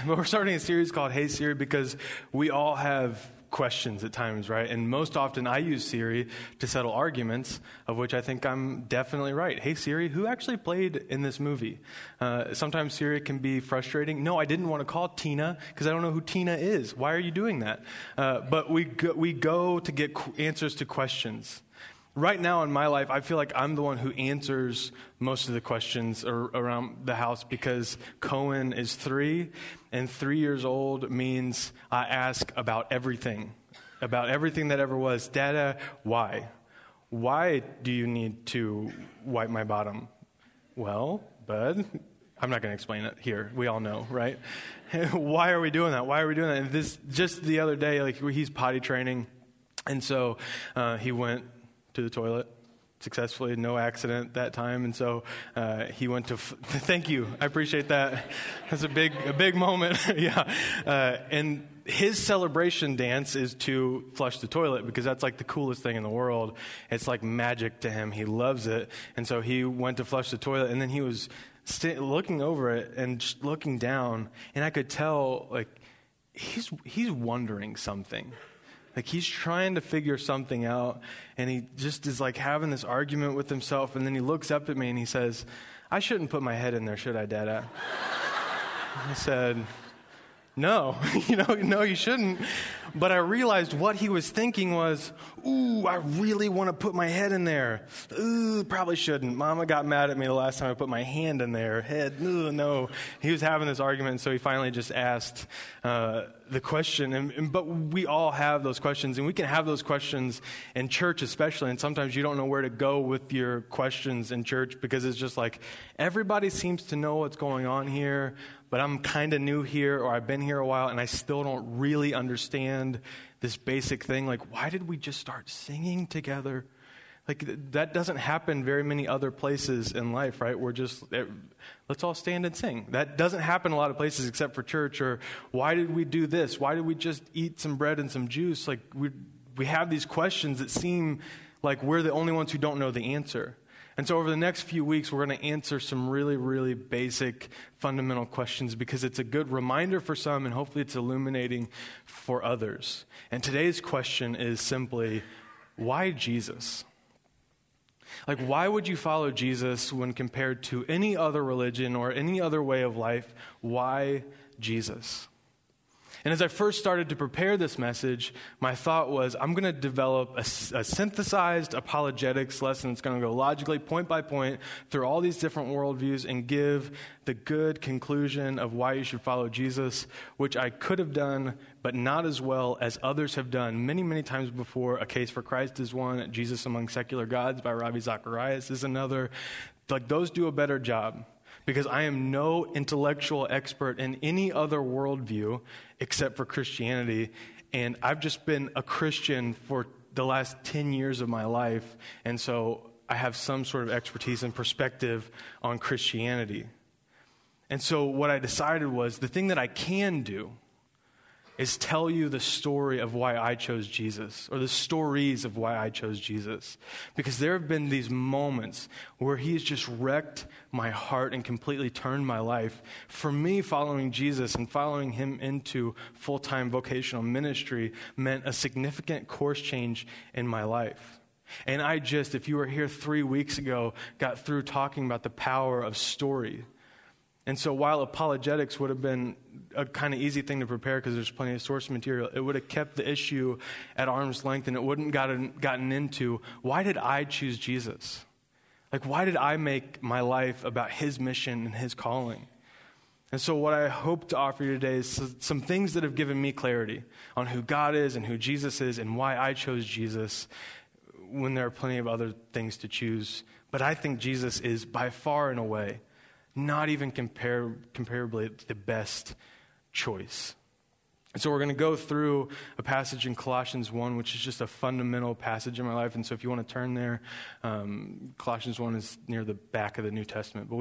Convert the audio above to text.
but we're starting a series called Hey Siri because we all have questions at times, right? And most often I use Siri to settle arguments, of which I think I'm definitely right. Hey Siri, who actually played in this movie? Uh, sometimes Siri can be frustrating. No, I didn't want to call Tina because I don't know who Tina is. Why are you doing that? Uh, but we go, we go to get qu- answers to questions. Right now in my life, I feel like I'm the one who answers most of the questions ar- around the house because Cohen is three, and three years old means I ask about everything, about everything that ever was. Dada, why? Why do you need to wipe my bottom? Well, bud, I'm not going to explain it here. We all know, right? why are we doing that? Why are we doing that? And this just the other day, like he's potty training, and so uh, he went to the toilet successfully, no accident that time, and so uh, he went to. F- thank you, I appreciate that. That's a big, a big moment. yeah, uh, and his celebration dance is to flush the toilet because that's like the coolest thing in the world. It's like magic to him. He loves it, and so he went to flush the toilet, and then he was st- looking over it and just looking down, and I could tell like he's he's wondering something. Like he's trying to figure something out, and he just is like having this argument with himself, and then he looks up at me and he says, I shouldn't put my head in there, should I, Dada? I said, no, you know, no, you shouldn't. But I realized what he was thinking was, ooh, I really want to put my head in there. Ooh, probably shouldn't. Mama got mad at me the last time I put my hand in there. Head, ooh, no. He was having this argument, so he finally just asked uh, the question. And, and, but we all have those questions, and we can have those questions in church, especially. And sometimes you don't know where to go with your questions in church because it's just like everybody seems to know what's going on here but I'm kind of new here or I've been here a while and I still don't really understand this basic thing. Like, why did we just start singing together? Like, that doesn't happen very many other places in life, right? We're just, eh, let's all stand and sing. That doesn't happen a lot of places except for church. Or, why did we do this? Why did we just eat some bread and some juice? Like, we, we have these questions that seem like we're the only ones who don't know the answer. And so, over the next few weeks, we're going to answer some really, really basic, fundamental questions because it's a good reminder for some and hopefully it's illuminating for others. And today's question is simply why Jesus? Like, why would you follow Jesus when compared to any other religion or any other way of life? Why Jesus? And as I first started to prepare this message, my thought was I'm going to develop a, a, synthesized apologetics lesson that's going to go logically, point by point, through all these different worldviews and give the good conclusion of why you should follow Jesus, which I could have done, but not as well as others have done many, many times before. A Case for Christ is one, Jesus Among Secular Gods by Ravi Zacharias is another. Like, those do a better job because I am no intellectual expert in any other worldview except for Christianity. And I've just been a Christian for the last 10 years of my life. And so I have some sort of expertise and perspective on Christianity. And so what I decided was the thing that I can do is tell you the story of why I chose Jesus, or the stories of why I chose Jesus. Because there have been these moments where he has just wrecked my heart and completely turned my life. For me, following Jesus and following Him into full time vocational ministry meant a significant course change in my life. And I just, if you were here three weeks ago, got through talking about the power of story. And so while apologetics would have been a kind of easy thing to prepare because there's plenty of source material, it would have kept the issue at arm's length and it wouldn't gotten gotten into why did I choose Jesus? Like why did I make my life about his mission and his calling? And so, what I hope to offer you today is some things that have given me clarity on who God is and who Jesus is and why I chose Jesus when there are plenty of other things to choose. But I think Jesus is by far and away not even compare, comparably the best choice. And so we're going to go through a passage in Colossians 1, which is just a fundamental passage in my life. And so if you want to turn there, um, Colossians 1 is near the back of the New Testament. But